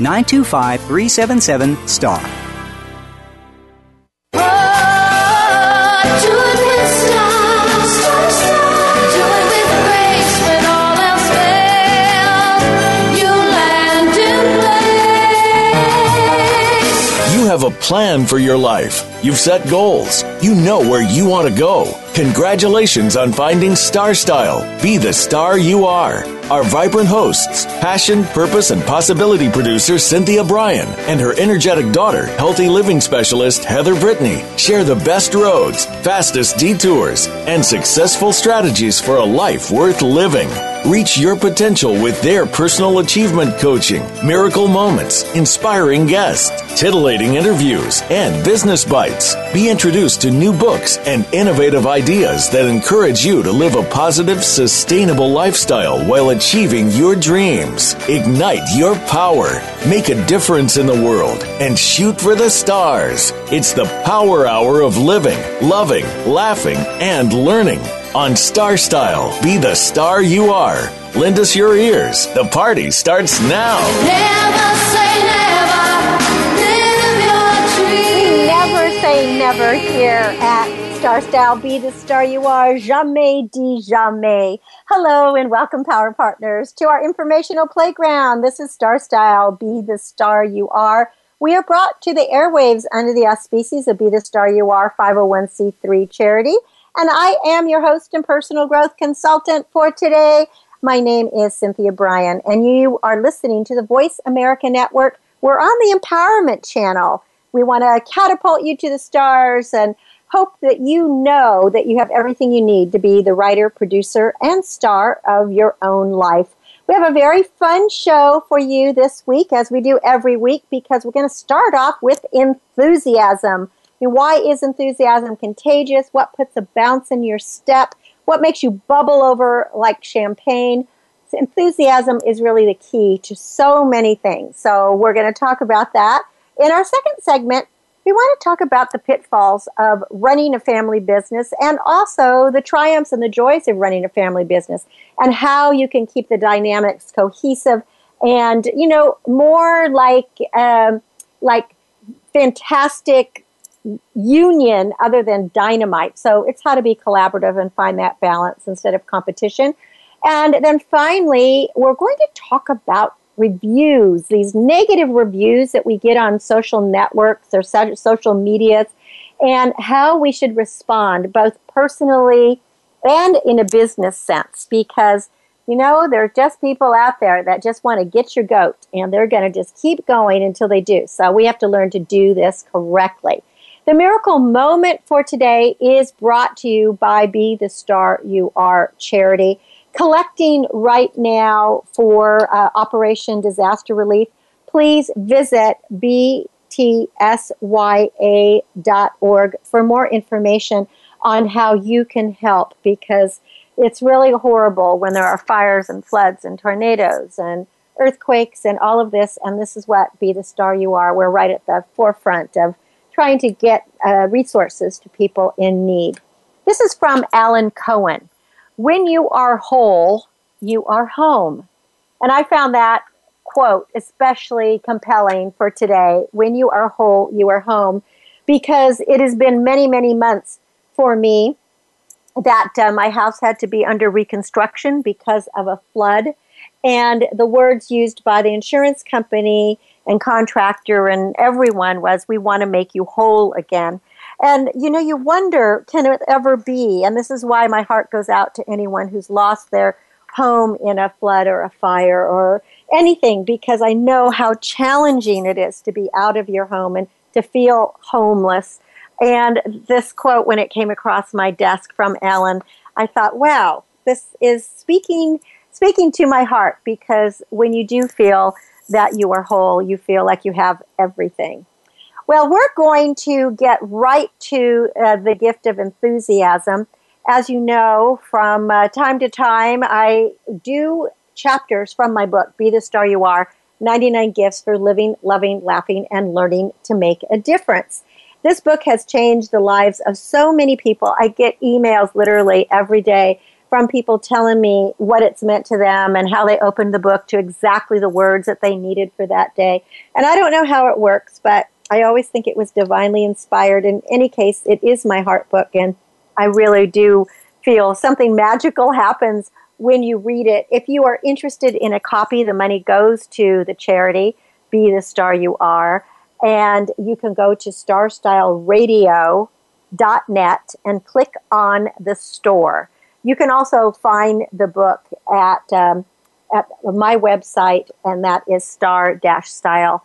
925 377 STAR. You have a plan for your life. You've set goals. You know where you want to go. Congratulations on finding Star Style. Be the star you are. Our vibrant hosts, passion, purpose, and possibility producer Cynthia Brian and her energetic daughter, healthy living specialist Heather Brittany, share the best roads, fastest detours, and successful strategies for a life worth living. Reach your potential with their personal achievement coaching, miracle moments, inspiring guests, titillating interviews, and business bites. Be introduced to new books and innovative ideas that encourage you to live a positive, sustainable lifestyle while achieving your dreams. Ignite your power, make a difference in the world, and shoot for the stars. It's the power hour of living, loving, laughing, and learning. On Star Style, be the star you are. Lend us your ears. The party starts now. Never say never. Live your dream. Never say never at Star Style, be the star you are, jamais dit jamais. Hello and welcome, Power Partners, to our informational playground. This is Star Style, be the star you are. We are brought to the airwaves under the auspices of Be the Star You Are 501c3 charity. And I am your host and personal growth consultant for today. My name is Cynthia Brian, and you are listening to the Voice America Network. We're on the Empowerment Channel. We want to catapult you to the stars and hope that you know that you have everything you need to be the writer, producer, and star of your own life. We have a very fun show for you this week, as we do every week, because we're going to start off with enthusiasm. Why is enthusiasm contagious? What puts a bounce in your step? What makes you bubble over like champagne? So enthusiasm is really the key to so many things. So, we're going to talk about that. In our second segment, we want to talk about the pitfalls of running a family business and also the triumphs and the joys of running a family business and how you can keep the dynamics cohesive and you know more like um, like fantastic union other than dynamite. So it's how to be collaborative and find that balance instead of competition. And then finally we're going to talk about reviews, these negative reviews that we get on social networks or social medias, and how we should respond both personally and in a business sense because you know there are just people out there that just want to get your goat and they're going to just keep going until they do. So we have to learn to do this correctly. The miracle moment for today is brought to you by be the star you are charity collecting right now for uh, Operation Disaster Relief, please visit btsya.org for more information on how you can help because it's really horrible when there are fires and floods and tornadoes and earthquakes and all of this. And this is what Be the Star You Are. We're right at the forefront of trying to get uh, resources to people in need. This is from Alan Cohen when you are whole, you are home. And I found that quote especially compelling for today. When you are whole, you are home. Because it has been many, many months for me that uh, my house had to be under reconstruction because of a flood. And the words used by the insurance company and contractor and everyone was, We want to make you whole again. And you know, you wonder, can it ever be? And this is why my heart goes out to anyone who's lost their home in a flood or a fire or anything, because I know how challenging it is to be out of your home and to feel homeless. And this quote, when it came across my desk from Alan, I thought, wow, this is speaking speaking to my heart because when you do feel that you are whole, you feel like you have everything. Well, we're going to get right to uh, the gift of enthusiasm. As you know, from uh, time to time, I do chapters from my book, Be the Star You Are 99 Gifts for Living, Loving, Laughing, and Learning to Make a Difference. This book has changed the lives of so many people. I get emails literally every day from people telling me what it's meant to them and how they opened the book to exactly the words that they needed for that day. And I don't know how it works, but I always think it was divinely inspired. In any case, it is my heart book, and I really do feel something magical happens when you read it. If you are interested in a copy, the money goes to the charity, Be the Star You Are. And you can go to starstyleradio.net and click on the store. You can also find the book at, um, at my website, and that is star-style.com.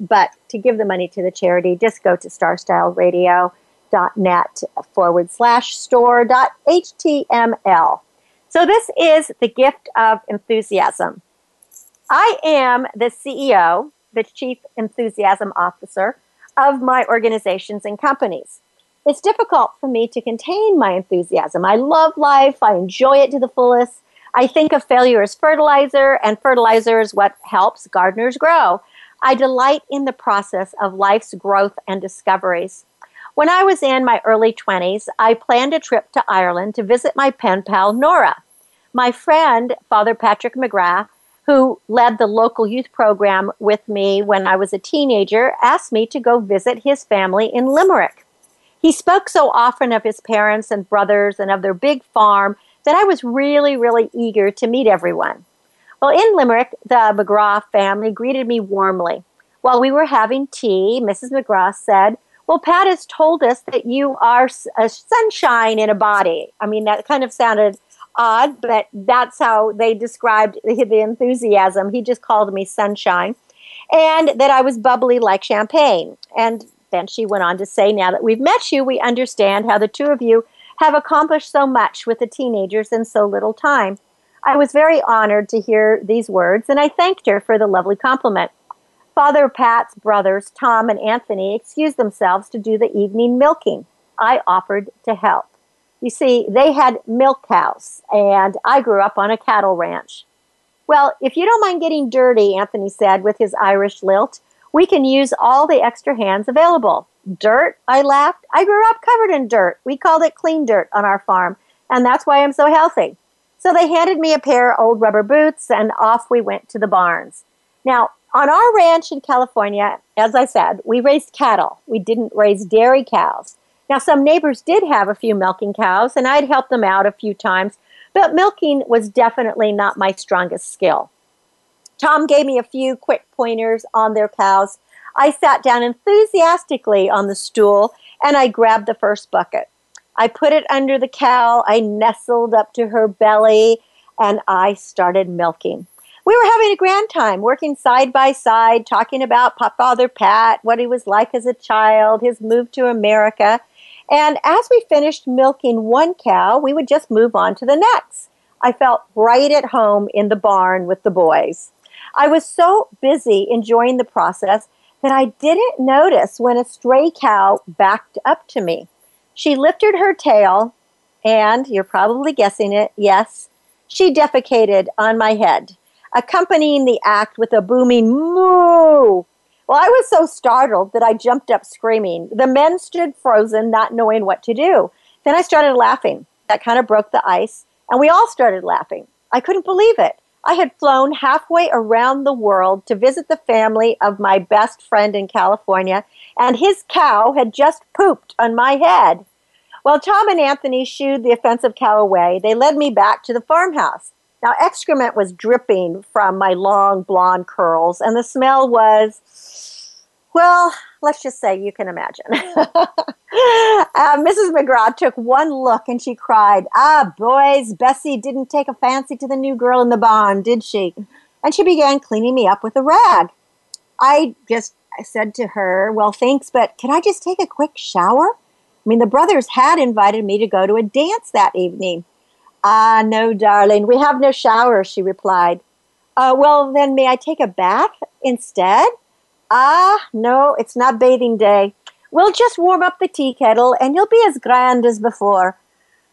But to give the money to the charity, just go to starstyleradio.net forward slash store.html. So this is the gift of enthusiasm. I am the CEO, the Chief Enthusiasm Officer of my organizations and companies. It's difficult for me to contain my enthusiasm. I love life, I enjoy it to the fullest. I think of failure as fertilizer, and fertilizer is what helps gardeners grow. I delight in the process of life's growth and discoveries. When I was in my early 20s, I planned a trip to Ireland to visit my pen pal Nora. My friend, Father Patrick McGrath, who led the local youth program with me when I was a teenager, asked me to go visit his family in Limerick. He spoke so often of his parents and brothers and of their big farm that I was really, really eager to meet everyone. Well, in Limerick, the McGraw family greeted me warmly. While we were having tea, Mrs. McGraw said, well, Pat has told us that you are a sunshine in a body. I mean, that kind of sounded odd, but that's how they described the enthusiasm. He just called me sunshine. And that I was bubbly like champagne. And then she went on to say, Now that we've met you, we understand how the two of you have accomplished so much with the teenagers in so little time. I was very honored to hear these words, and I thanked her for the lovely compliment. Father Pat's brothers, Tom and Anthony, excused themselves to do the evening milking. I offered to help. You see, they had milk cows, and I grew up on a cattle ranch. Well, if you don't mind getting dirty, Anthony said with his Irish lilt, we can use all the extra hands available. Dirt? I laughed. I grew up covered in dirt. We called it clean dirt on our farm, and that's why I'm so healthy. So they handed me a pair of old rubber boots, and off we went to the barns. Now, on our ranch in California, as I said, we raised cattle. We didn't raise dairy cows. Now, some neighbors did have a few milking cows, and I'd helped them out a few times, but milking was definitely not my strongest skill. Tom gave me a few quick pointers on their cows. I sat down enthusiastically on the stool and I grabbed the first bucket. I put it under the cow, I nestled up to her belly, and I started milking. We were having a grand time, working side by side, talking about Father Pat, what he was like as a child, his move to America. And as we finished milking one cow, we would just move on to the next. I felt right at home in the barn with the boys. I was so busy enjoying the process that I didn't notice when a stray cow backed up to me. She lifted her tail, and you're probably guessing it, yes, she defecated on my head, accompanying the act with a booming moo. Well, I was so startled that I jumped up screaming. The men stood frozen, not knowing what to do. Then I started laughing. That kind of broke the ice, and we all started laughing. I couldn't believe it. I had flown halfway around the world to visit the family of my best friend in California, and his cow had just pooped on my head. While Tom and Anthony shooed the offensive cow away, they led me back to the farmhouse. Now, excrement was dripping from my long blonde curls, and the smell was, well, let's just say you can imagine. uh, Mrs. McGrath took one look and she cried, Ah, boys, Bessie didn't take a fancy to the new girl in the barn, did she? And she began cleaning me up with a rag. I just I said to her, Well, thanks, but can I just take a quick shower? I mean, the brothers had invited me to go to a dance that evening. Ah, no, darling, we have no shower, she replied. Uh, well, then, may I take a bath instead? Ah, no, it's not bathing day. We'll just warm up the tea kettle and you'll be as grand as before.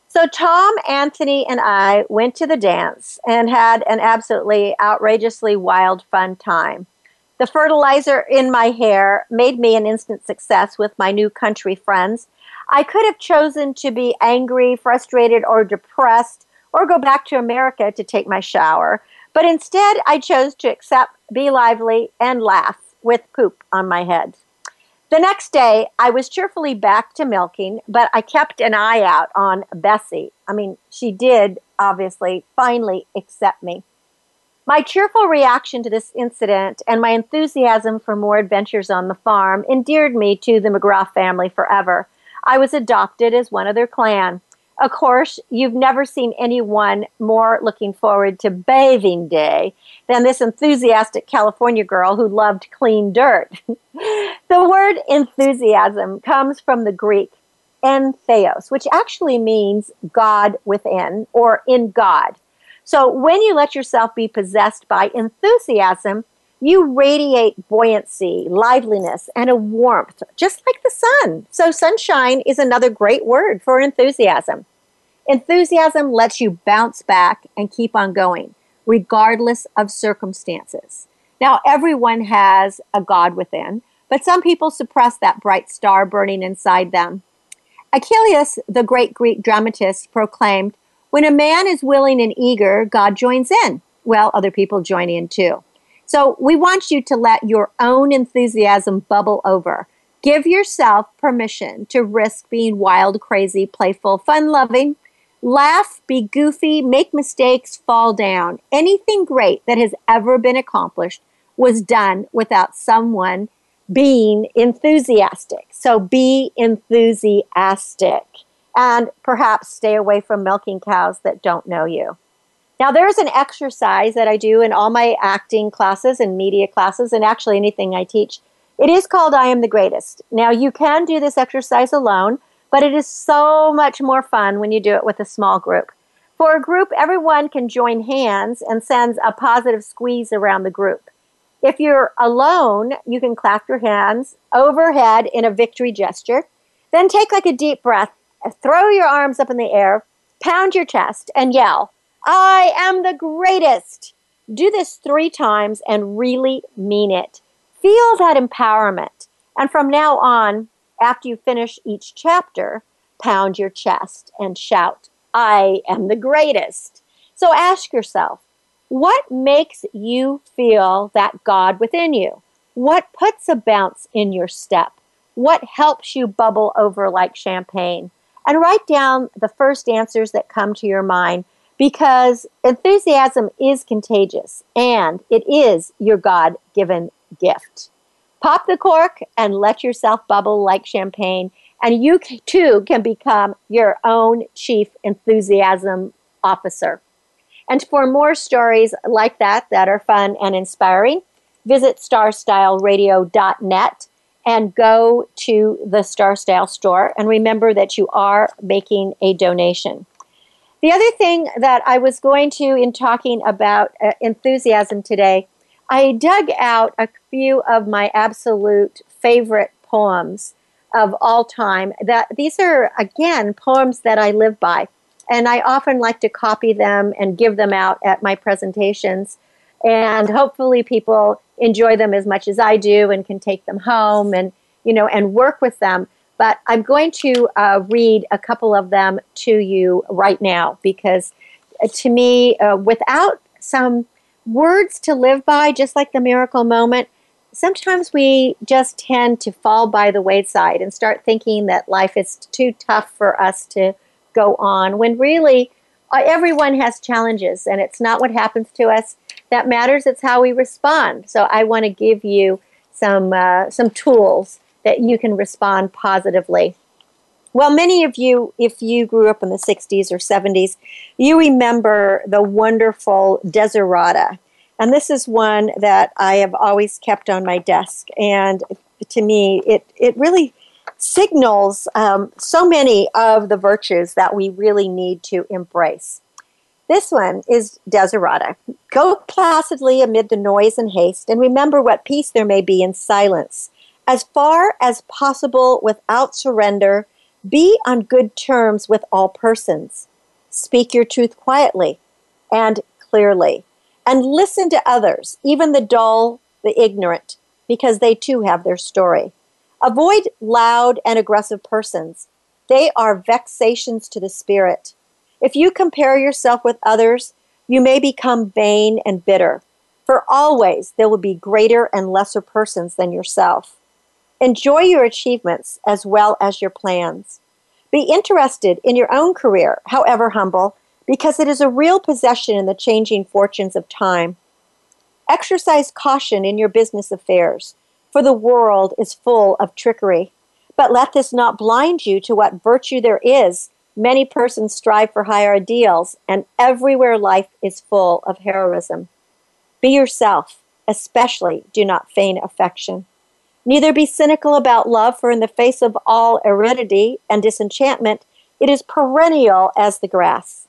So Tom, Anthony, and I went to the dance and had an absolutely outrageously wild, fun time. The fertilizer in my hair made me an instant success with my new country friends. I could have chosen to be angry, frustrated, or depressed, or go back to America to take my shower. But instead, I chose to accept, be lively, and laugh with poop on my head. The next day, I was cheerfully back to milking, but I kept an eye out on Bessie. I mean, she did obviously finally accept me. My cheerful reaction to this incident and my enthusiasm for more adventures on the farm endeared me to the McGraw family forever. I was adopted as one of their clan. Of course, you've never seen anyone more looking forward to bathing day than this enthusiastic California girl who loved clean dirt. the word enthusiasm comes from the Greek entheos, which actually means God within or in God. So when you let yourself be possessed by enthusiasm, you radiate buoyancy, liveliness, and a warmth, just like the sun. So, sunshine is another great word for enthusiasm. Enthusiasm lets you bounce back and keep on going, regardless of circumstances. Now, everyone has a God within, but some people suppress that bright star burning inside them. Aeschylus, the great Greek dramatist, proclaimed, When a man is willing and eager, God joins in. Well, other people join in too. So we want you to let your own enthusiasm bubble over. Give yourself permission to risk being wild, crazy, playful, fun loving. Laugh, be goofy, make mistakes, fall down. Anything great that has ever been accomplished was done without someone being enthusiastic. So be enthusiastic and perhaps stay away from milking cows that don't know you. Now, there's an exercise that I do in all my acting classes and media classes, and actually anything I teach. It is called I Am the Greatest. Now, you can do this exercise alone, but it is so much more fun when you do it with a small group. For a group, everyone can join hands and sends a positive squeeze around the group. If you're alone, you can clap your hands overhead in a victory gesture. Then take like a deep breath, throw your arms up in the air, pound your chest, and yell, I am the greatest. Do this three times and really mean it. Feel that empowerment. And from now on, after you finish each chapter, pound your chest and shout, I am the greatest. So ask yourself, what makes you feel that God within you? What puts a bounce in your step? What helps you bubble over like champagne? And write down the first answers that come to your mind because enthusiasm is contagious and it is your God given gift. Pop the cork and let yourself bubble like champagne, and you too can become your own chief enthusiasm officer. And for more stories like that that are fun and inspiring, visit starstyleradio.net and go to the Star Style store. And remember that you are making a donation. The other thing that I was going to, in talking about uh, enthusiasm today, I dug out a few of my absolute favorite poems of all time. That these are again poems that I live by, and I often like to copy them and give them out at my presentations. And hopefully, people enjoy them as much as I do and can take them home and you know and work with them. But I'm going to uh, read a couple of them to you right now because uh, to me, uh, without some words to live by, just like the miracle moment, sometimes we just tend to fall by the wayside and start thinking that life is too tough for us to go on when really uh, everyone has challenges and it's not what happens to us that matters it's how we respond. So i want to give you some uh, some tools that you can respond positively. Well, many of you, if you grew up in the 60s or 70s, you remember the wonderful Desiderata. And this is one that I have always kept on my desk. And to me, it, it really signals um, so many of the virtues that we really need to embrace. This one is Desiderata. Go placidly amid the noise and haste, and remember what peace there may be in silence. As far as possible, without surrender, be on good terms with all persons. Speak your truth quietly and clearly, and listen to others, even the dull, the ignorant, because they too have their story. Avoid loud and aggressive persons. They are vexations to the spirit. If you compare yourself with others, you may become vain and bitter, for always there will be greater and lesser persons than yourself. Enjoy your achievements as well as your plans. Be interested in your own career, however humble, because it is a real possession in the changing fortunes of time. Exercise caution in your business affairs, for the world is full of trickery. But let this not blind you to what virtue there is Many persons strive for higher ideals, and everywhere life is full of heroism. Be yourself, especially do not feign affection. Neither be cynical about love, for in the face of all aridity and disenchantment, it is perennial as the grass.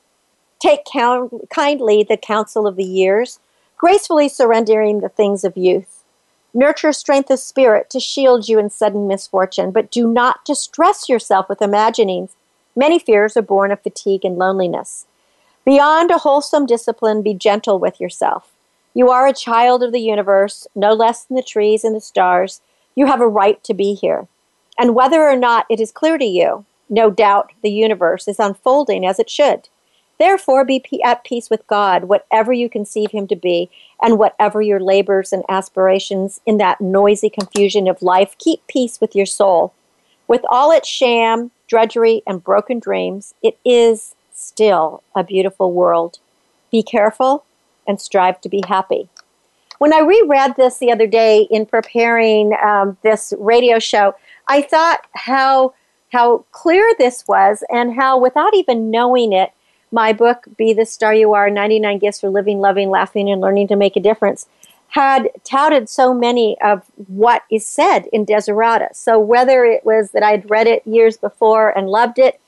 Take count, kindly the counsel of the years, gracefully surrendering the things of youth. Nurture strength of spirit to shield you in sudden misfortune, but do not distress yourself with imaginings Many fears are born of fatigue and loneliness. Beyond a wholesome discipline, be gentle with yourself. You are a child of the universe, no less than the trees and the stars. You have a right to be here. And whether or not it is clear to you, no doubt the universe is unfolding as it should. Therefore, be at peace with God, whatever you conceive Him to be, and whatever your labors and aspirations in that noisy confusion of life, keep peace with your soul. With all its sham, drudgery, and broken dreams, it is still a beautiful world. Be careful and strive to be happy. When I reread this the other day in preparing um, this radio show, I thought how how clear this was, and how without even knowing it, my book "Be the Star You Are: 99 Gifts for Living, Loving, Laughing, and Learning to Make a Difference" had touted so many of what is said in Desiderata. So whether it was that I'd read it years before and loved it,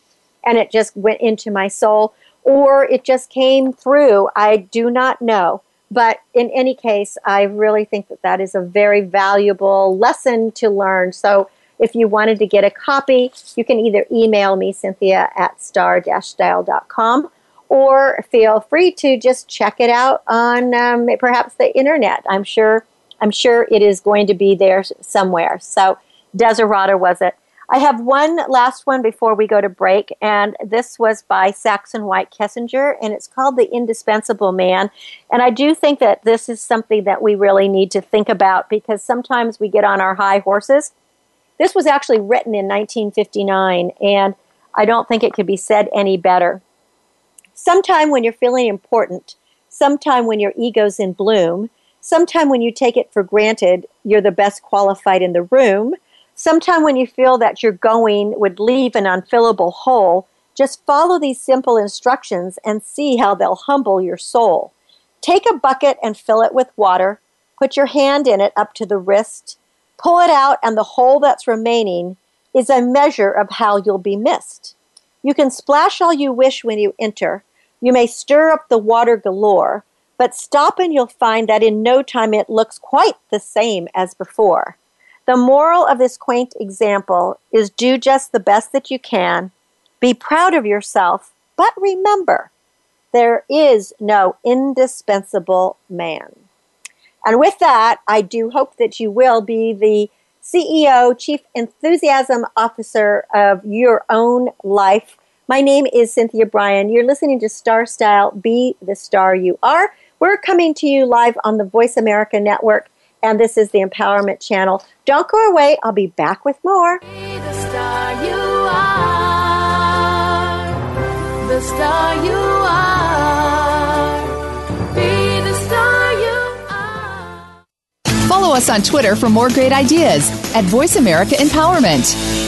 and it just went into my soul, or it just came through, I do not know. But in any case, I really think that that is a very valuable lesson to learn. So if you wanted to get a copy, you can either email me, Cynthia at star-style.com, or feel free to just check it out on um, perhaps the internet. I'm sure I'm sure it is going to be there somewhere. So Desiderata was it. I have one last one before we go to break, and this was by Saxon White Kessinger, and it's called The Indispensable Man. And I do think that this is something that we really need to think about because sometimes we get on our high horses. This was actually written in 1959, and I don't think it could be said any better sometime when you're feeling important, sometime when your ego's in bloom, sometime when you take it for granted you're the best qualified in the room, sometime when you feel that your going would leave an unfillable hole, just follow these simple instructions and see how they'll humble your soul. Take a bucket and fill it with water, put your hand in it up to the wrist, pull it out, and the hole that's remaining is a measure of how you'll be missed. You can splash all you wish when you enter, you may stir up the water galore, but stop and you'll find that in no time it looks quite the same as before. The moral of this quaint example is do just the best that you can, be proud of yourself, but remember, there is no indispensable man. And with that, I do hope that you will be the CEO, Chief Enthusiasm Officer of your own life my name is Cynthia Brian. You're listening to Star Style Be the Star You Are. We're coming to you live on the Voice America Network, and this is the Empowerment Channel. Don't go away, I'll be back with more. Be the star you are. The star you are. Be the star you are. Follow us on Twitter for more great ideas at Voice America Empowerment.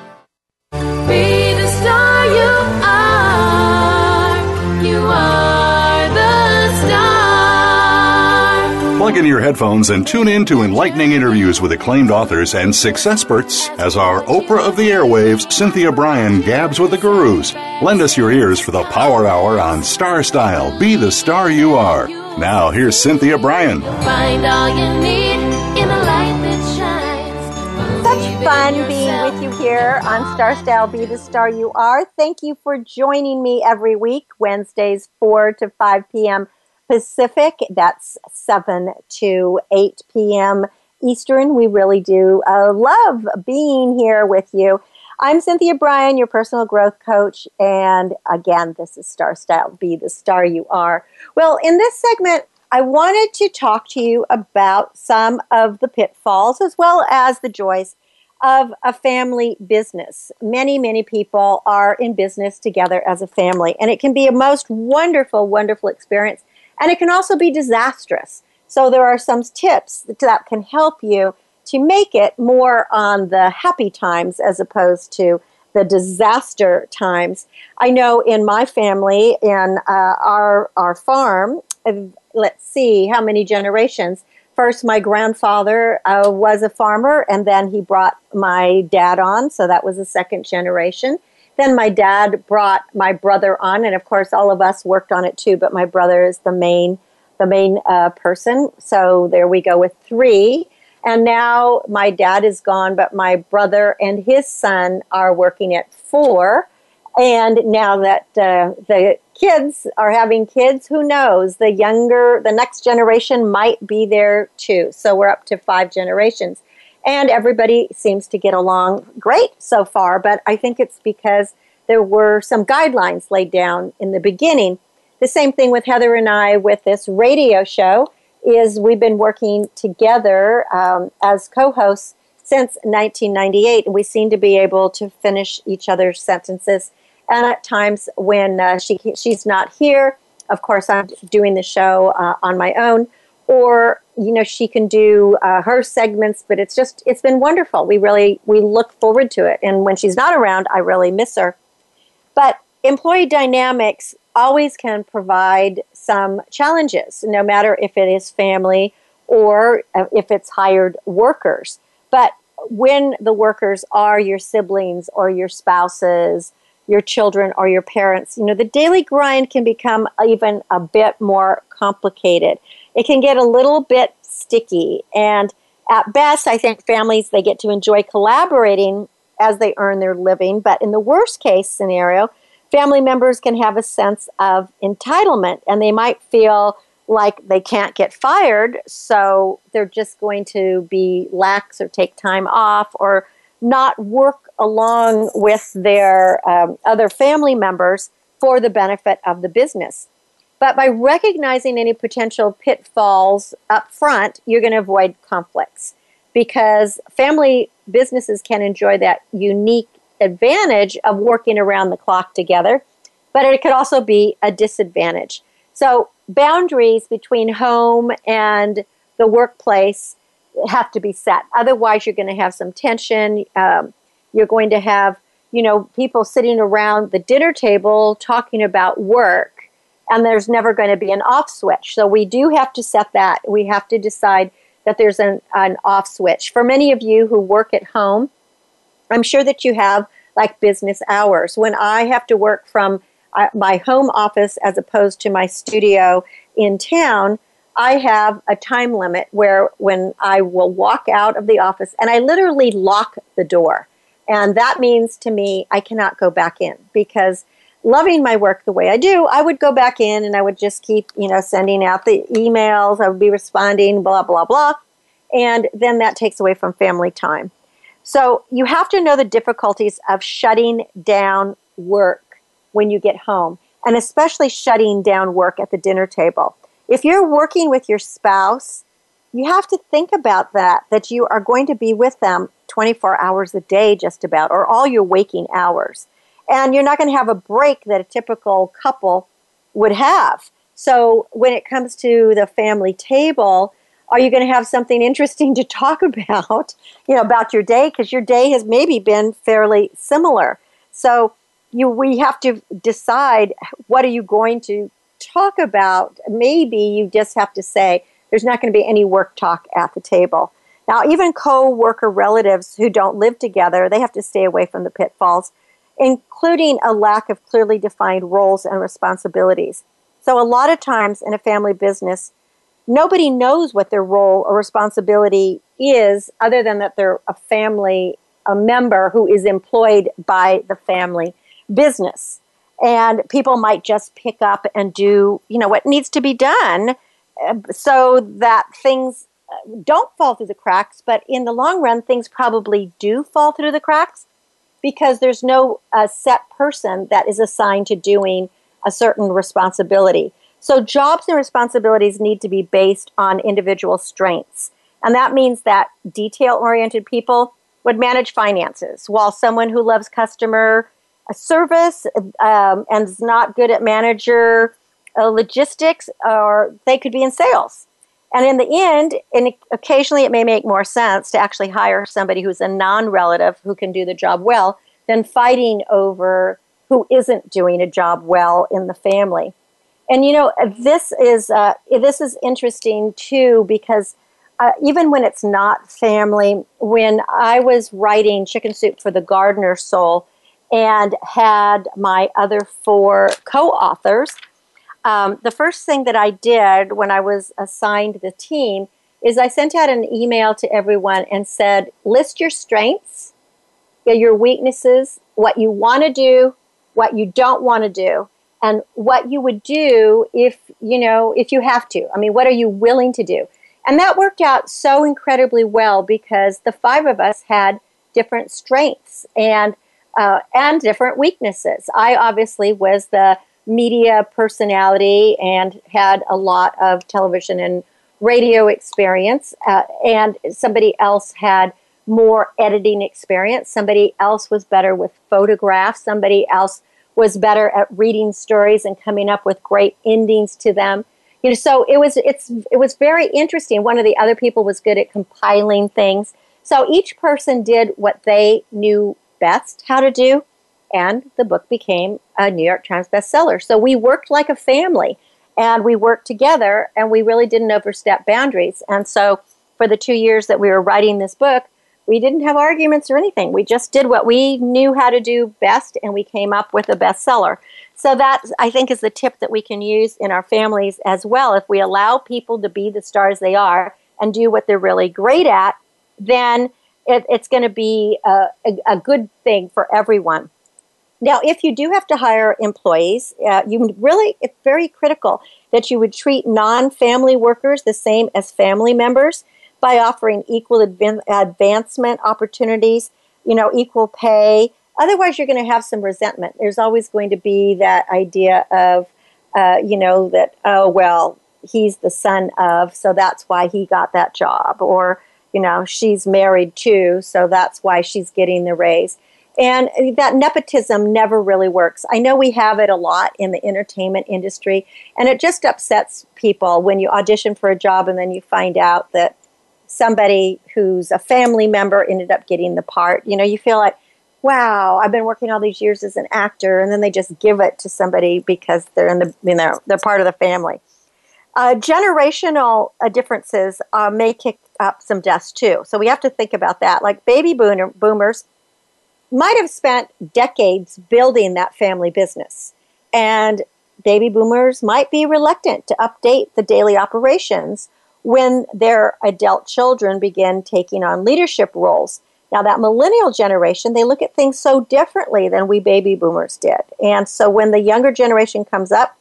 Plug in your headphones and tune in to enlightening interviews with acclaimed authors and success experts as our Oprah of the airwaves, Cynthia Brian, gabs with the gurus. Lend us your ears for the Power Hour on Star Style. Be the star you are. Now, here's Cynthia Brian. Find all you need in a light that shines. Such fun being with you here on Star Style Be the Star You Are. Thank you for joining me every week, Wednesdays 4 to 5 p.m. Pacific. That's 7 to 8 p.m. Eastern. We really do uh, love being here with you. I'm Cynthia Brian, your personal growth coach. And again, this is Star Style Be the Star You Are. Well, in this segment, I wanted to talk to you about some of the pitfalls as well as the joys of a family business. Many, many people are in business together as a family, and it can be a most wonderful, wonderful experience. And it can also be disastrous. So, there are some tips that can help you to make it more on the happy times as opposed to the disaster times. I know in my family, in uh, our our farm, let's see how many generations. First, my grandfather uh, was a farmer, and then he brought my dad on, so that was the second generation. Then my dad brought my brother on, and of course, all of us worked on it too. But my brother is the main the main uh, person. So there we go with three. And now my dad is gone, but my brother and his son are working at four. And now that uh, the kids are having kids, who knows? The younger, the next generation might be there too. So we're up to five generations. And everybody seems to get along great so far, but I think it's because there were some guidelines laid down in the beginning. The same thing with Heather and I with this radio show is we've been working together um, as co-hosts since 1998, and we seem to be able to finish each other's sentences. And at times when uh, she she's not here, of course I'm doing the show uh, on my own, or you know she can do uh, her segments. But it's just it's been wonderful. We really we look forward to it. And when she's not around, I really miss her. But employee dynamics always can provide some challenges, no matter if it is family or uh, if it's hired workers. But when the workers are your siblings or your spouses, your children or your parents, you know, the daily grind can become even a bit more complicated. It can get a little bit sticky. And at best, I think families, they get to enjoy collaborating as they earn their living. But in the worst case scenario, family members can have a sense of entitlement and they might feel like they can't get fired, so they're just going to be lax or take time off or not work along with their um, other family members for the benefit of the business. But by recognizing any potential pitfalls up front, you're going to avoid conflicts because family businesses can enjoy that unique advantage of working around the clock together, but it could also be a disadvantage. So, boundaries between home and the workplace have to be set. Otherwise, you're going to have some tension. Um, you're going to have, you know, people sitting around the dinner table talking about work and there's never going to be an off switch. So we do have to set that. We have to decide that there's an, an off switch. For many of you who work at home, I'm sure that you have like business hours. When I have to work from uh, my home office as opposed to my studio in town, I have a time limit where when I will walk out of the office and I literally lock the door. And that means to me, I cannot go back in because loving my work the way I do, I would go back in and I would just keep, you know, sending out the emails. I would be responding, blah, blah, blah. And then that takes away from family time. So you have to know the difficulties of shutting down work when you get home, and especially shutting down work at the dinner table. If you're working with your spouse, you have to think about that, that you are going to be with them 24 hours a day, just about, or all your waking hours. And you're not going to have a break that a typical couple would have. So when it comes to the family table, are you going to have something interesting to talk about, you know, about your day? Because your day has maybe been fairly similar. So you, we have to decide what are you going to talk about. Maybe you just have to say there's not going to be any work talk at the table. Now, even co-worker relatives who don't live together, they have to stay away from the pitfalls, including a lack of clearly defined roles and responsibilities. So a lot of times in a family business, nobody knows what their role or responsibility is other than that they're a family a member who is employed by the family business. And people might just pick up and do you know what needs to be done uh, so that things uh, don't fall through the cracks. But in the long run things probably do fall through the cracks because there's no uh, set person that is assigned to doing a certain responsibility so jobs and responsibilities need to be based on individual strengths and that means that detail oriented people would manage finances while someone who loves customer service um, and is not good at manager uh, logistics, or they could be in sales. And in the end, and occasionally it may make more sense to actually hire somebody who's a non relative who can do the job well than fighting over who isn't doing a job well in the family. And you know, this is uh, this is interesting too because uh, even when it's not family, when I was writing Chicken Soup for the Gardener Soul, and had my other four co authors. Um, the first thing that I did when I was assigned the team is I sent out an email to everyone and said, list your strengths, your weaknesses, what you want to do, what you don't want to do, and what you would do if, you know, if you have to. I mean, what are you willing to do? And that worked out so incredibly well because the five of us had different strengths. And uh, and different weaknesses. I obviously was the media personality and had a lot of television and radio experience, uh, and somebody else had more editing experience. Somebody else was better with photographs. Somebody else was better at reading stories and coming up with great endings to them. You know, so it was it's it was very interesting. One of the other people was good at compiling things. So each person did what they knew best how to do, and the book became a New York Times bestseller. So we worked like a family and we worked together and we really didn't overstep boundaries. And so for the two years that we were writing this book, we didn't have arguments or anything. We just did what we knew how to do best and we came up with a bestseller. So that I think is the tip that we can use in our families as well. If we allow people to be the stars they are and do what they're really great at, then it, it's going to be a, a, a, good thing for everyone. Now, if you do have to hire employees, uh, you really, it's very critical that you would treat non family workers the same as family members by offering equal adv- advancement opportunities, you know, equal pay. Otherwise, you're going to have some resentment. There's always going to be that idea of, uh, you know, that, oh, well, he's the son of, so that's why he got that job. Or, you know, she's married too, so that's why she's getting the raise. And that nepotism never really works. I know we have it a lot in the entertainment industry, and it just upsets people when you audition for a job and then you find out that somebody who's a family member ended up getting the part. You know, you feel like, wow, I've been working all these years as an actor, and then they just give it to somebody because they're in the you know they're part of the family. Uh, generational uh, differences uh, may kick up some deaths too, so we have to think about that. Like baby boomer, boomers might have spent decades building that family business, and baby boomers might be reluctant to update the daily operations when their adult children begin taking on leadership roles. Now, that millennial generation, they look at things so differently than we baby boomers did. And so when the younger generation comes up,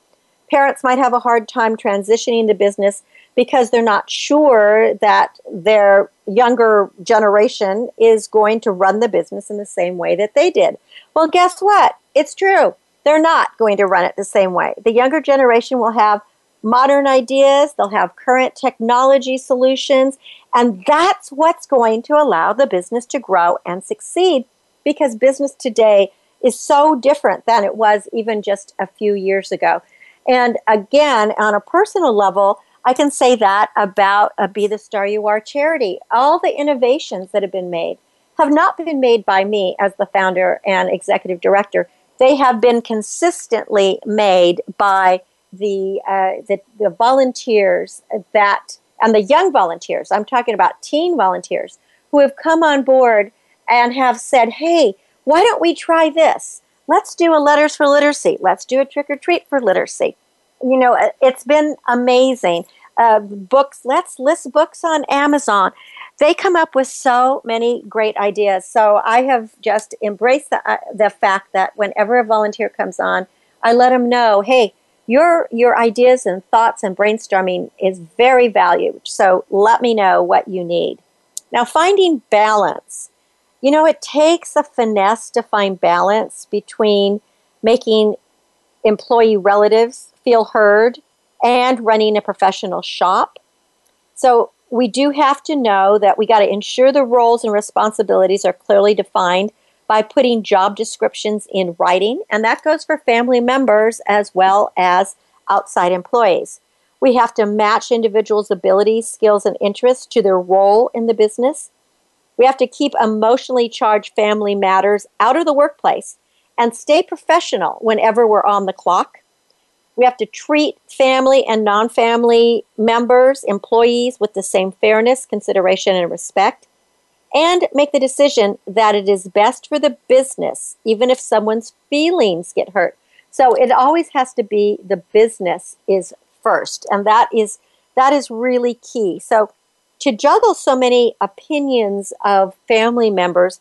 parents might have a hard time transitioning to business because they're not sure that their younger generation is going to run the business in the same way that they did. Well, guess what? It's true. They're not going to run it the same way. The younger generation will have modern ideas, they'll have current technology solutions, and that's what's going to allow the business to grow and succeed because business today is so different than it was even just a few years ago. And again, on a personal level, I can say that about a Be the Star You Are charity. All the innovations that have been made have not been made by me as the founder and executive director. They have been consistently made by the, uh, the, the volunteers that and the young volunteers. I'm talking about teen volunteers who have come on board and have said, "Hey, why don't we try this? Let's do a letters for literacy. Let's do a trick or treat for literacy." You know, uh, it's been amazing. Uh, books. Let's list books on Amazon. They come up with so many great ideas. So I have just embraced the, uh, the fact that whenever a volunteer comes on, I let them know, hey, your your ideas and thoughts and brainstorming is very valued. So let me know what you need. Now finding balance. You know, it takes a finesse to find balance between making employee relatives feel heard and running a professional shop. So we do have to know that we got to ensure the roles and responsibilities are clearly defined by putting job descriptions in writing, and that goes for family members as well as outside employees. We have to match individuals' abilities, skills, and interests to their role in the business. We have to keep emotionally charged family matters out of the workplace and stay professional whenever we're on the clock. We have to treat family and non family members, employees, with the same fairness, consideration, and respect and make the decision that it is best for the business, even if someone's feelings get hurt. So it always has to be the business is first, and that is that is really key. So to juggle so many opinions of family members,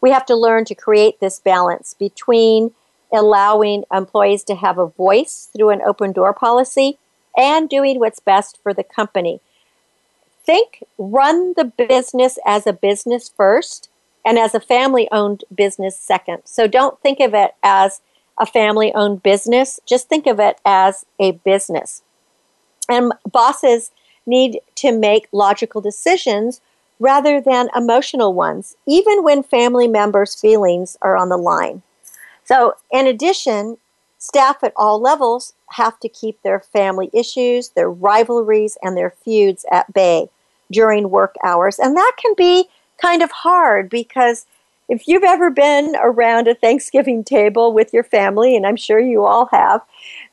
we have to learn to create this balance between allowing employees to have a voice through an open door policy and doing what's best for the company think run the business as a business first and as a family owned business second. So don't think of it as a family owned business, just think of it as a business. And bosses need to make logical decisions rather than emotional ones, even when family members' feelings are on the line. So, in addition, staff at all levels have to keep their family issues, their rivalries, and their feuds at bay during work hours. And that can be kind of hard because if you've ever been around a Thanksgiving table with your family, and I'm sure you all have,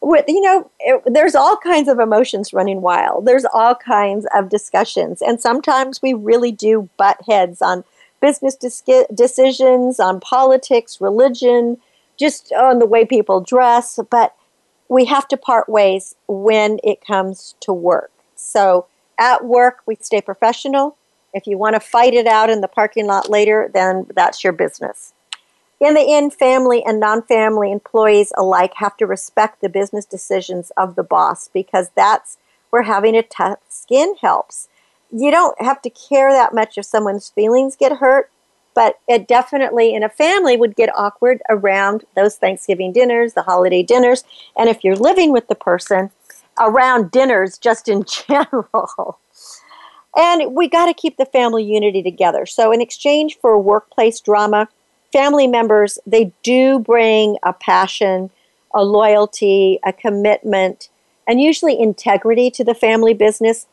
with, you know, it, there's all kinds of emotions running wild. There's all kinds of discussions. And sometimes we really do butt heads on business dis- decisions, on politics, religion, just on the way people dress. But we have to part ways when it comes to work. So at work, we stay professional. If you want to fight it out in the parking lot later, then that's your business. In the end, family and non family employees alike have to respect the business decisions of the boss because that's where having a tough skin helps. You don't have to care that much if someone's feelings get hurt, but it definitely in a family would get awkward around those Thanksgiving dinners, the holiday dinners. And if you're living with the person, around dinners just in general. and we got to keep the family unity together. So, in exchange for workplace drama, family members they do bring a passion, a loyalty, a commitment, and usually integrity to the family business.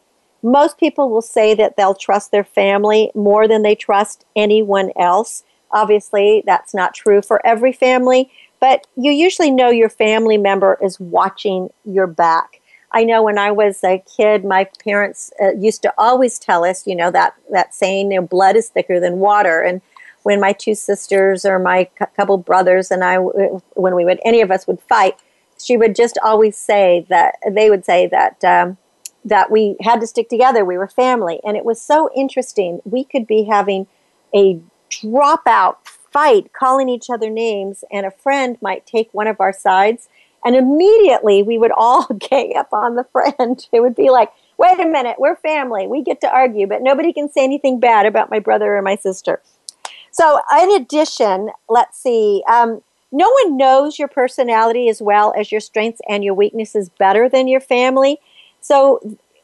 Most people will say that they'll trust their family more than they trust anyone else Obviously, that's not true for every family, but you usually know your family member is watching your back. I know when I was a kid, my parents uh, used to always tell us, you know, that, that saying, you know, blood is thicker than water. And when my two sisters or my couple brothers and I, when we would, any of us would fight, she would just always say that, they would say that, um, that we had to stick together. We were family. And it was so interesting. We could be having a dropout fight, calling each other names, and a friend might take one of our sides and immediately we would all gang up on the friend. It would be like, wait a minute, we're family. We get to argue, but nobody can say anything bad about my brother or my sister. So, in addition, let's see, um, no one knows your personality as well as your strengths and your weaknesses better than your family. So,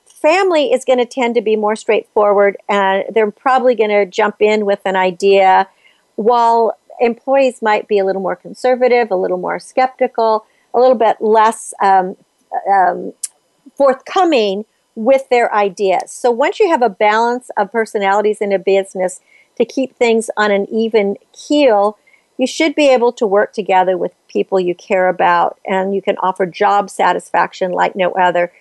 family is going to tend to be more straightforward and they're probably going to jump in with an idea while employees might be a little more conservative, a little more skeptical a little bit less um, um, forthcoming with their ideas. So once you have a balance of personalities in a business to keep things on an even keel, you should be able to work together with people you care about and you can offer job satisfaction like no other.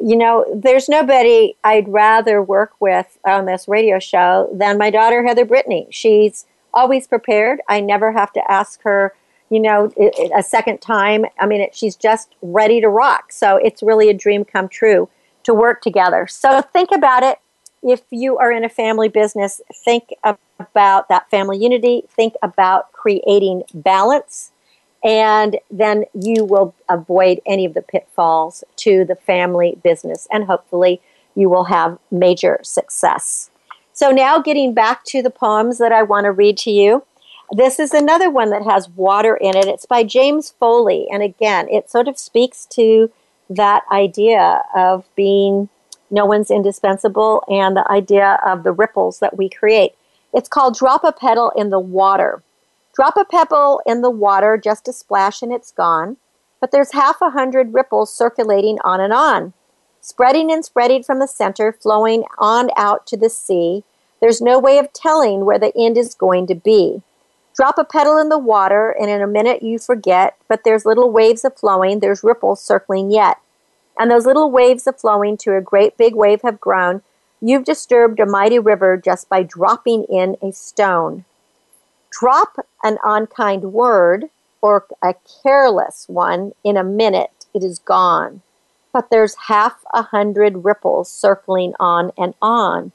You know, there's nobody I'd rather work with on this radio show than my daughter, Heather Brittany. She's always prepared. I never have to ask her you know, a second time. I mean, it, she's just ready to rock. So it's really a dream come true to work together. So think about it. If you are in a family business, think about that family unity, think about creating balance, and then you will avoid any of the pitfalls to the family business, and hopefully you will have major success. So, now getting back to the poems that I want to read to you. This is another one that has water in it. It's by James Foley. And again, it sort of speaks to that idea of being no one's indispensable and the idea of the ripples that we create. It's called Drop a Petal in the Water. Drop a pebble in the water, just a splash and it's gone. But there's half a hundred ripples circulating on and on, spreading and spreading from the center, flowing on out to the sea. There's no way of telling where the end is going to be. Drop a petal in the water, and in a minute you forget, but there's little waves of flowing, there's ripples circling yet. And those little waves of flowing to a great big wave have grown. You've disturbed a mighty river just by dropping in a stone. Drop an unkind word or a careless one in a minute, it is gone. But there's half a hundred ripples circling on and on.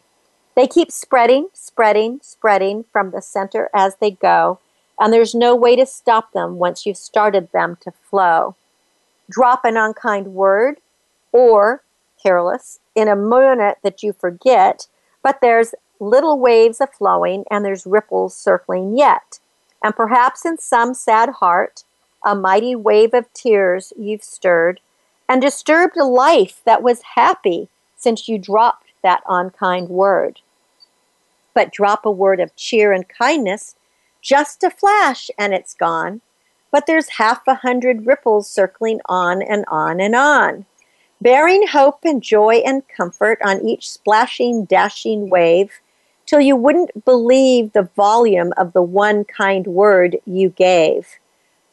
They keep spreading, spreading, spreading from the center as they go, and there's no way to stop them once you've started them to flow. Drop an unkind word or careless in a minute that you forget, but there's little waves of flowing and there's ripples circling yet. And perhaps in some sad heart, a mighty wave of tears you've stirred and disturbed a life that was happy since you dropped that unkind word. But drop a word of cheer and kindness, just a flash, and it's gone. But there's half a hundred ripples circling on and on and on, bearing hope and joy and comfort on each splashing, dashing wave, till you wouldn't believe the volume of the one kind word you gave.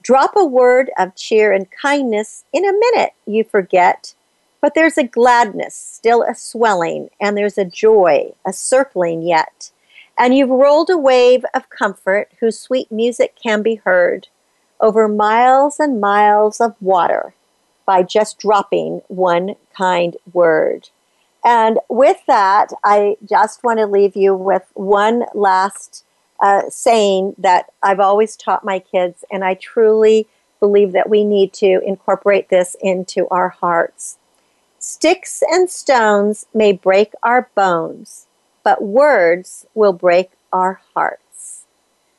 Drop a word of cheer and kindness, in a minute you forget but there's a gladness, still a swelling, and there's a joy, a circling yet. And you've rolled a wave of comfort whose sweet music can be heard over miles and miles of water by just dropping one kind word. And with that, I just want to leave you with one last uh, saying that I've always taught my kids, and I truly believe that we need to incorporate this into our hearts. Sticks and stones may break our bones, but words will break our hearts.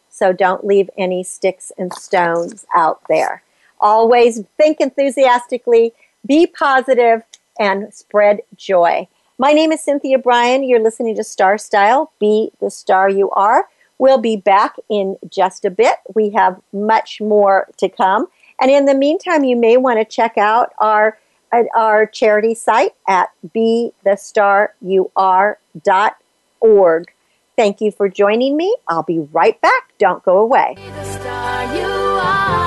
So don't leave any sticks and stones out there. Always think enthusiastically, be positive, and spread joy. My name is Cynthia Brian. You're listening to Star Style. Be the star you are. We'll be back in just a bit. We have much more to come. And in the meantime, you may want to check out our our charity site at bethestaryouare.org. Thank you for joining me. I'll be right back. Don't go away. The star you are.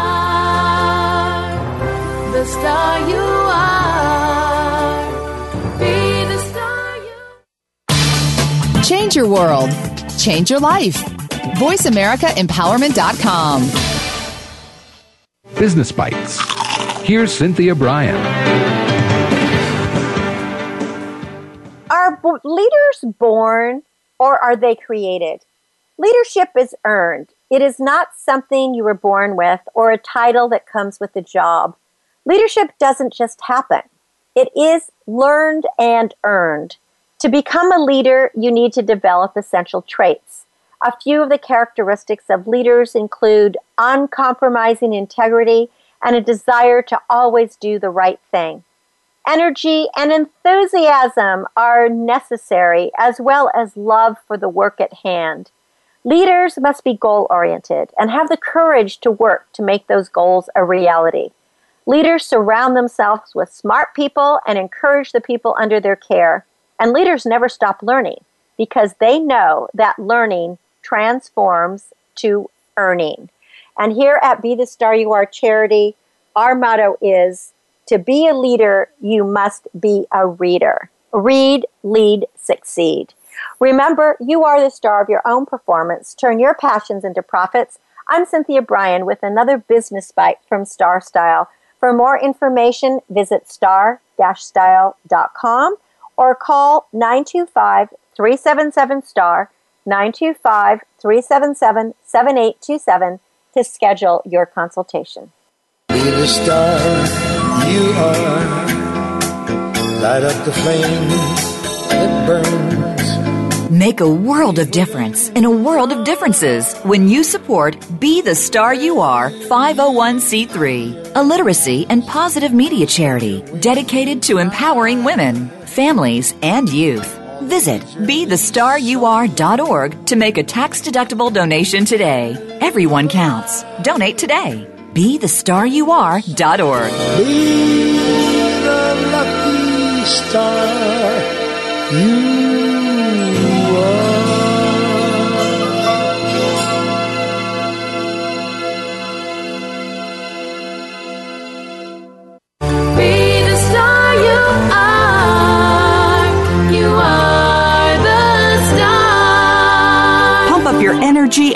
The star you are. Change your world. Change your life. VoiceAmericaEmpowerment.com. Business Bites. Here's Cynthia Brian. Are b- leaders born or are they created? Leadership is earned. It is not something you were born with or a title that comes with a job. Leadership doesn't just happen. It is learned and earned. To become a leader, you need to develop essential traits. A few of the characteristics of leaders include uncompromising integrity and a desire to always do the right thing. Energy and enthusiasm are necessary, as well as love for the work at hand. Leaders must be goal oriented and have the courage to work to make those goals a reality. Leaders surround themselves with smart people and encourage the people under their care. And leaders never stop learning because they know that learning transforms to earning. And here at Be the Star You Are charity, our motto is to be a leader, you must be a reader. Read, lead, succeed. Remember, you are the star of your own performance. Turn your passions into profits. I'm Cynthia Brian with another business bite from Star Style. For more information, visit star-style.com or call 925-377-STAR, 925-377-7827 to schedule your consultation. Be the star you are. Light up the flame that burns. Make a world of difference in a world of differences when you support Be the Star You Are 501c3, a literacy and positive media charity dedicated to empowering women, families, and youth. Visit BeTheStarYouAre.org to make a tax deductible donation today. Everyone counts. Donate today. BeTheStarYouAre.org. Be the lucky star you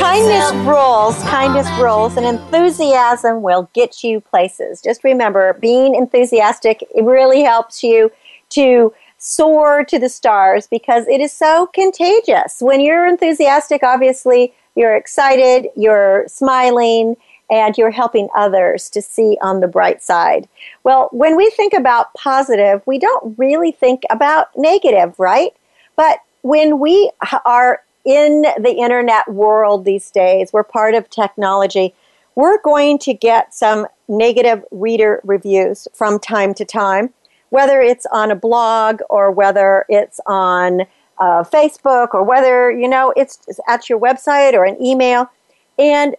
Kindness rules, kindness rules, and enthusiasm will get you places. Just remember, being enthusiastic, it really helps you to soar to the stars because it is so contagious. When you're enthusiastic, obviously, you're excited, you're smiling, and you're helping others to see on the bright side. Well, when we think about positive, we don't really think about negative, right? But when we are in the internet world these days, we're part of technology, we're going to get some negative reader reviews from time to time, whether it's on a blog or whether it's on uh, Facebook or whether, you know, it's it's at your website or an email. And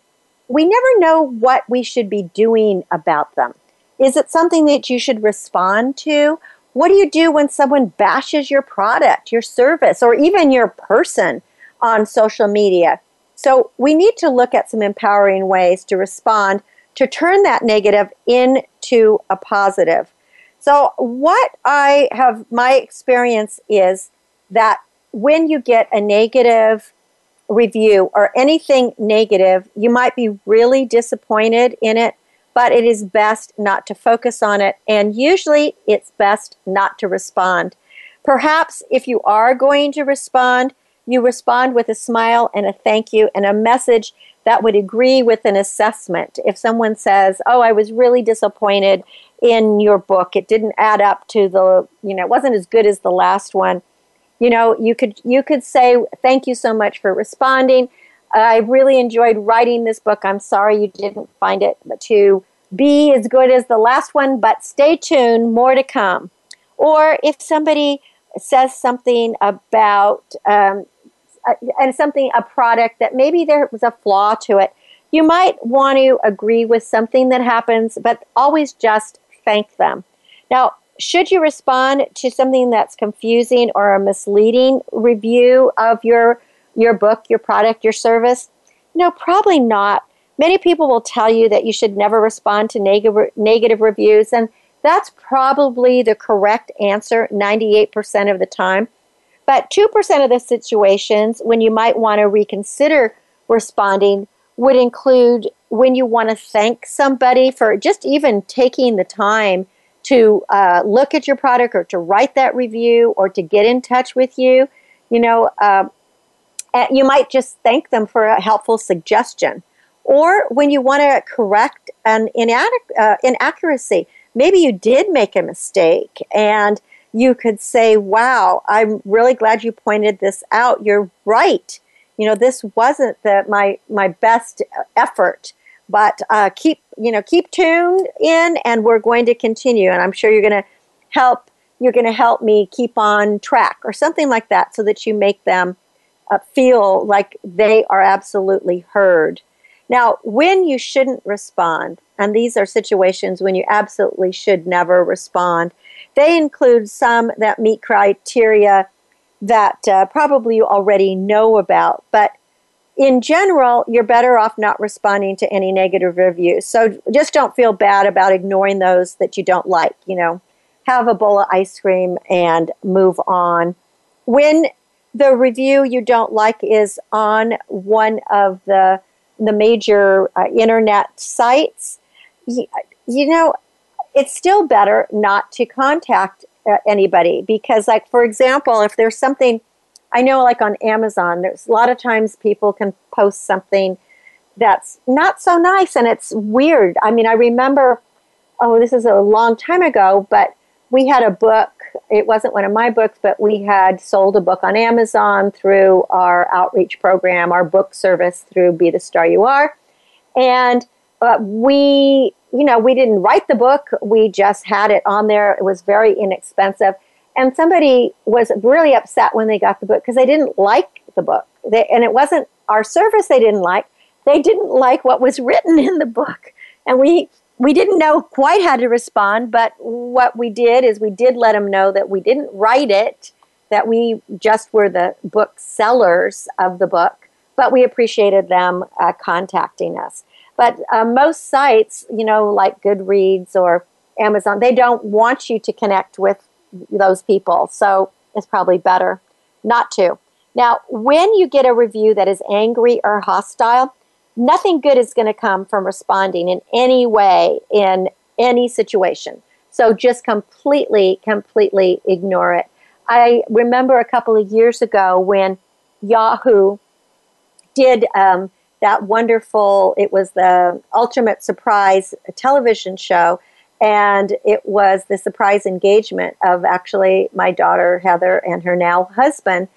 we never know what we should be doing about them. Is it something that you should respond to? What do you do when someone bashes your product, your service, or even your person on social media? So we need to look at some empowering ways to respond to turn that negative into a positive. So, what I have, my experience is that when you get a negative review or anything negative, you might be really disappointed in it, but it is best not to focus on it. And usually it's best not to respond. Perhaps if you are going to respond, you respond with a smile and a thank you and a message that would agree with an assessment. If someone says, Oh, I was really disappointed in your book, it didn't add up to the, you know, it wasn't as good as the last one you know you could you could say thank you so much for responding i really enjoyed writing this book i'm sorry you didn't find it to be as good as the last one, but stay tuned, more to come. Or if somebody says something about um, and something a product that maybe there was a flaw to it, you might want to agree with something that happens, but always just thank them. Now, should you respond to something that's confusing or a misleading review of your your book, your product, your service? No, probably not. Many people will tell you that you should never respond to negative negative reviews and that's probably the correct answer 98% of the time. But 2% of the situations when you might want to reconsider responding would include when you want to thank somebody for just even taking the time to uh, look at your product or to write that review or to get in touch with you. You know, uh, you might just thank them for a helpful suggestion. Or when you want to correct an inadequ- uh, inaccuracy, maybe you did make a mistake and you could say, Wow, I'm really glad you pointed this out. You're right. You know, this wasn't the, my, my best effort but uh, keep you know keep tuned in, and we're going to continue. And I'm sure you're going to help you're going to help me keep on track or something like that, so that you make them uh, feel like they are absolutely heard. Now, when you shouldn't respond, and these are situations when you absolutely should never respond, they include some that meet criteria that uh, probably you already know about, but in general, you're better off not responding to any negative reviews. So just don't feel bad about ignoring those that you don't like. You know, have a bowl of ice cream and move on. When the review you don't like is on one of the the major uh, internet sites, you, know, it's still better not to contact uh, anybody because, like, for example, if there's something I know, like on Amazon, there's a lot of times people can post something that's not so nice and it's weird. I mean, I remember, oh, this is a long time ago, but we had a book. It wasn't one of my books, but we had sold a book on Amazon through our outreach program, our book service through Be the Star You Are. And we, you know, we didn't write the book, we just had it on there. It was very inexpensive and somebody was really upset when they got the book because they didn't like the book. They, and it wasn't our service they didn't like. They didn't like what was written in the book. And we we didn't know quite how to respond, but what we did is we did let them know that we didn't write it, that we just were the book sellers of the book, but we appreciated them uh, contacting us. But uh, most sites, you know, like Goodreads or Amazon, they don't want you to connect with those people. So it's probably better not to. Now, when you get a review that is angry or hostile, nothing good is going to come from responding in any way in any situation. So just completely, completely ignore it. I remember a couple of years ago when Yahoo did um, that wonderful, it was the Ultimate Surprise television show and it was the surprise engagement of actually my daughter Heather and her now husband.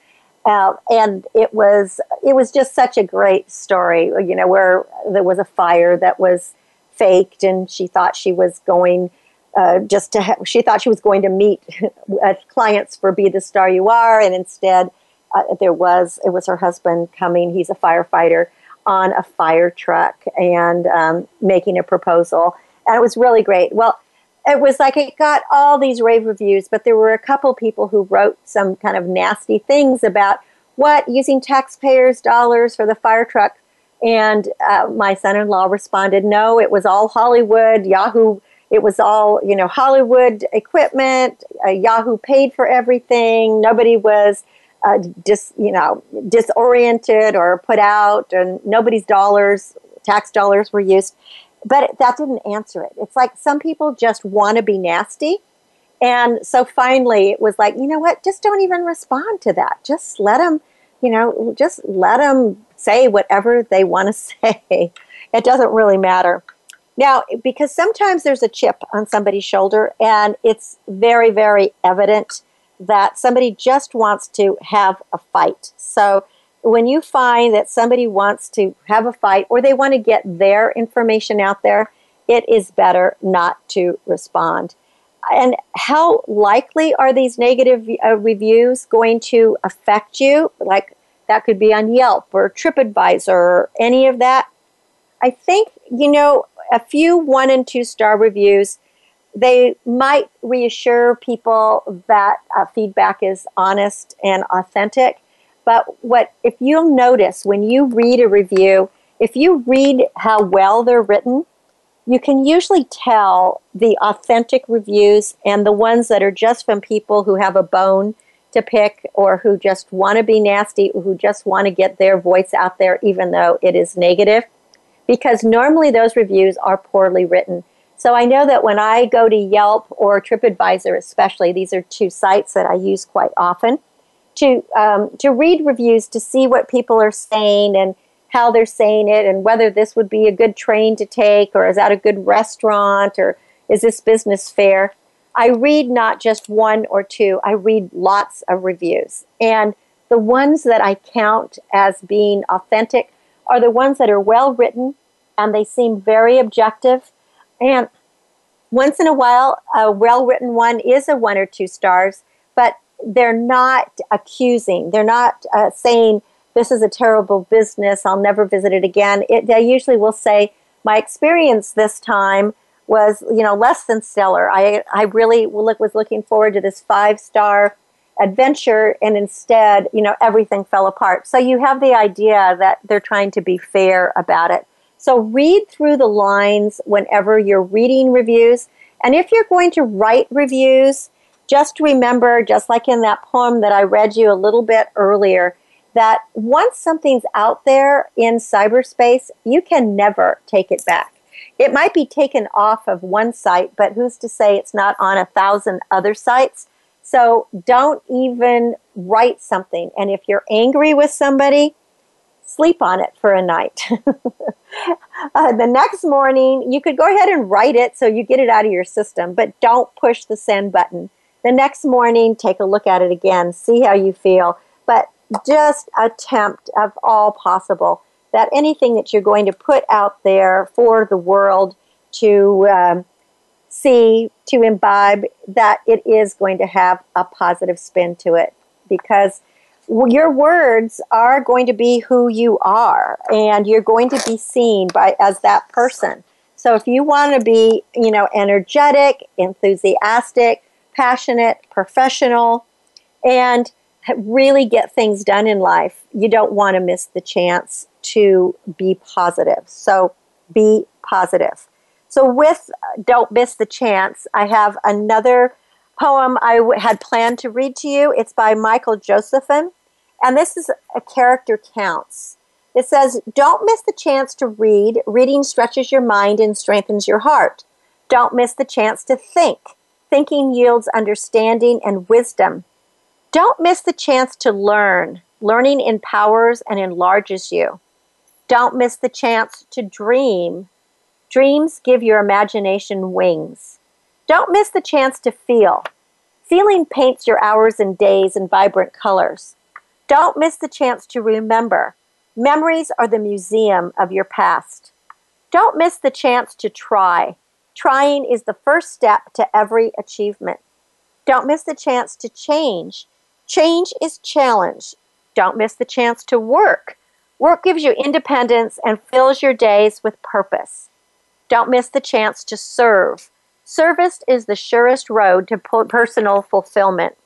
Uh, and it was it was just such a great story, you know, where there was a fire that was faked, and she thought she was going uh, just to ha- she thought she was going to meet clients for Be the Star You Are, and instead uh, there was it was her husband coming. He's a firefighter on a fire truck and um, making a proposal and it was really great. Well, it was like it got all these rave reviews, but there were a couple people who wrote some kind of nasty things about what using taxpayers' dollars for the fire truck. And uh, my son-in-law responded, "No, it was all Hollywood. Yahoo. It was all you know Hollywood equipment. Uh, Yahoo paid for everything. Nobody was." Uh, dis, you know, disoriented or put out, and nobody's dollars, tax dollars were used but that didn't answer it. It's like some people just want to be nasty. And so finally it was like, you know what? Just don't even respond to that. Just let them, you know, just let them say whatever they want to say. It doesn't really matter. Now, because sometimes there's a chip on somebody's shoulder and it's very, very evident that somebody just wants to have a fight. So when you find that somebody wants to have a fight or they want to get their information out there, it is better not to respond. And how likely are these negative uh, reviews going to affect you? Like that could be on Yelp or TripAdvisor or any of that. I think, you know, a few one and two star reviews, they might reassure people that uh, feedback is honest and authentic. But what if you'll notice when you read a review, if you read how well they're written, you can usually tell the authentic reviews and the ones that are just from people who have a bone to pick or who just want to be nasty, or who just want to get their voice out there even though it is negative. Because normally those reviews are poorly written. So I know that when I go to Yelp or TripAdvisor, especially, these are two sites that I use quite often, to, um, to read reviews to see what people are saying and how they're saying it and whether this would be a good train to take or is that a good restaurant or is this business fair. I read not just one or two, I read lots of reviews. And the ones that I count as being authentic are the ones that are well written and they seem very objective. And once in a while, a well written one is a one or two stars, but they're not accusing. They're not uh, saying, this is a terrible business. I'll never visit it again. It, they usually will say, my experience this time was, you know, less than stellar. I, I really was looking forward to this five star adventure, and instead, you know, everything fell apart. So you have the idea that they're trying to be fair about it. So read through the lines whenever you're reading reviews. And if you're going to write reviews, just remember, just like in that poem that I read you a little bit earlier, that once something's out there in cyberspace, you can never take it back. It might be taken off of one site, but who's to say it's not on a thousand other sites? So don't even write something. And if you're angry with somebody, sleep on it for a night. uh, the next morning, you could go ahead and write it so you get it out of your system, but don't push the send button. The next morning, take a look at it again, see how you feel. But just attempt of all possible that anything that you're going to put out there for the world to um, see, to imbibe, that it is going to have a positive spin to it because your words are going to be who you are and you're going to be seen by as that person so if you want to be you know energetic enthusiastic passionate professional and really get things done in life, you don't want to miss the chance to be positive. So be positive. So, with Don't Miss the Chance, I have another poem I w- had planned to read to you. It's by Michael Josephson, and this is A Character Counts. It says, Don't miss the chance to read. Reading stretches your mind and strengthens your heart. Don't miss the chance to think. Thinking yields understanding and wisdom. Don't miss the chance to learn. Learning empowers and enlarges you. Don't miss the chance to dream. Dreams give your imagination wings. Don't miss the chance to feel. Feeling paints your hours and days in vibrant colors. Don't miss the chance to remember. Memories are the museum of your past. Don't miss the chance to try. Trying is the first step to every achievement. Don't miss the chance to change. Change is challenge. Don't miss the chance to work. Work gives you independence and fills your days with purpose. Don't miss the chance to serve. Service is the surest road to personal fulfillment.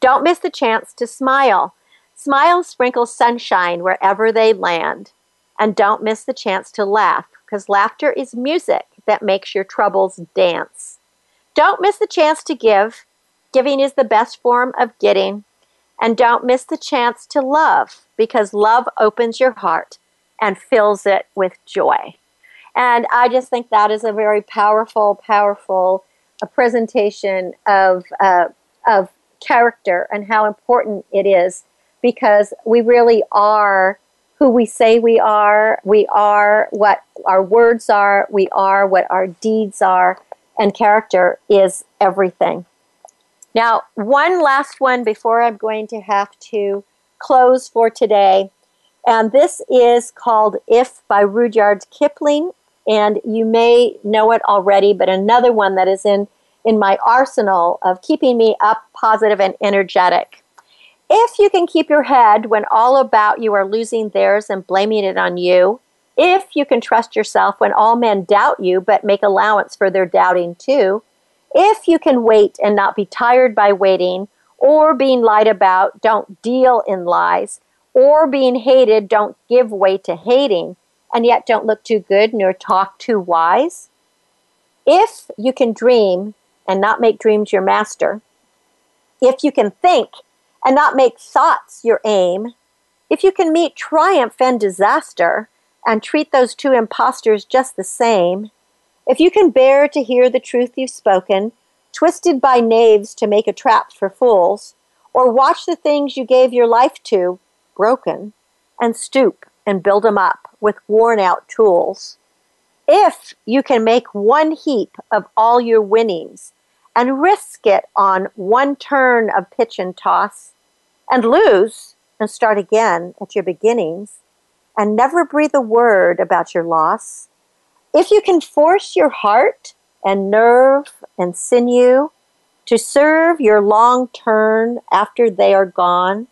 Don't miss the chance to smile. Smiles sprinkle sunshine wherever they land. And don't miss the chance to laugh, because laughter is music that makes your troubles dance. Don't miss the chance to give. Giving is the best form of getting. And don't miss the chance to love because love opens your heart and fills it with joy. And I just think that is a very powerful, powerful a uh, presentation of, uh, of character and how important it is because we really are who we say we are. We are what our words are. We are what our deeds are. And character is everything. Now, one last one before I'm going to have to close for today. And this is called If by Rudyard Kipling. And you may know it already, but another one that is in, in my arsenal of keeping me up, positive, and energetic. If you can keep your head when all about you are losing theirs and blaming it on you, if you can trust yourself when all men doubt you but make allowance for their doubting too, if you can wait and not be tired by waiting, or being lied about, don't deal in lies, or being hated, don't give way to hating, and yet don't look too good nor talk too wise. If you can dream and not make dreams your master, if you can think and not make thoughts your aim, if you can meet triumph and disaster and treat those two impostors just the same, if you can bear to hear the truth you've spoken, twisted by knaves to make a trap for fools, or watch the things you gave your life to broken, and stoop and build them up with worn out tools. If you can make one heap of all your winnings and risk it on one turn of pitch and toss, and lose and start again at your beginnings, and never breathe a word about your loss, if you can force your heart and nerve and sinew to serve your long turn after they are gone,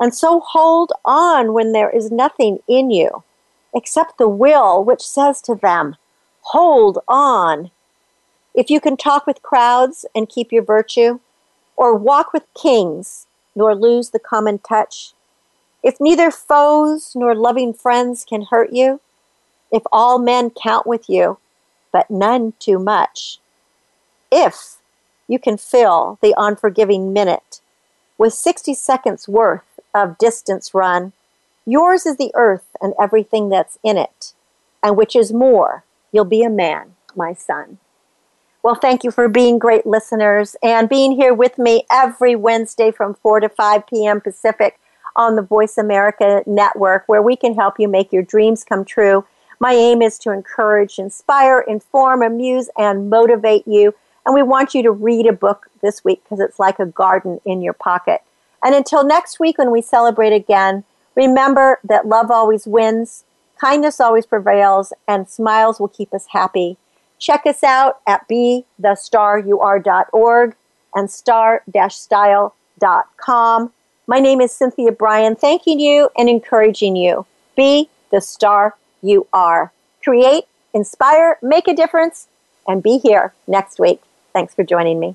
and so hold on when there is nothing in you except the will which says to them, Hold on. If you can talk with crowds and keep your virtue, or walk with kings nor lose the common touch, if neither foes nor loving friends can hurt you, if all men count with you, but none too much, if you can fill the unforgiving minute with 60 seconds worth of distance run, yours is the earth and everything that's in it, and which is more, you'll be a man, my son. Well, thank you for being great listeners and being here with me every Wednesday from 4 to 5 p.m. Pacific on the Voice America Network, where we can help you make your dreams come true. My aim is to encourage, inspire, inform, amuse, and motivate you. And we want you to read a book this week because it's like a garden in your pocket. And until next week when we celebrate again, remember that love always wins, kindness always prevails, and smiles will keep us happy. Check us out at bethestaryouare.org and star-style.com. My name is Cynthia Brian, thanking you and encouraging you. Be the star you are. Create, inspire, make a difference, and be here next week. Thanks for joining me.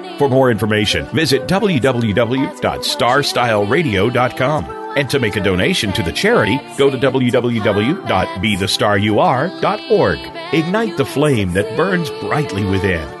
For more information, visit www.starstyleradio.com. And to make a donation to the charity, go to www.bethestaryouare.org. Ignite the flame that burns brightly within.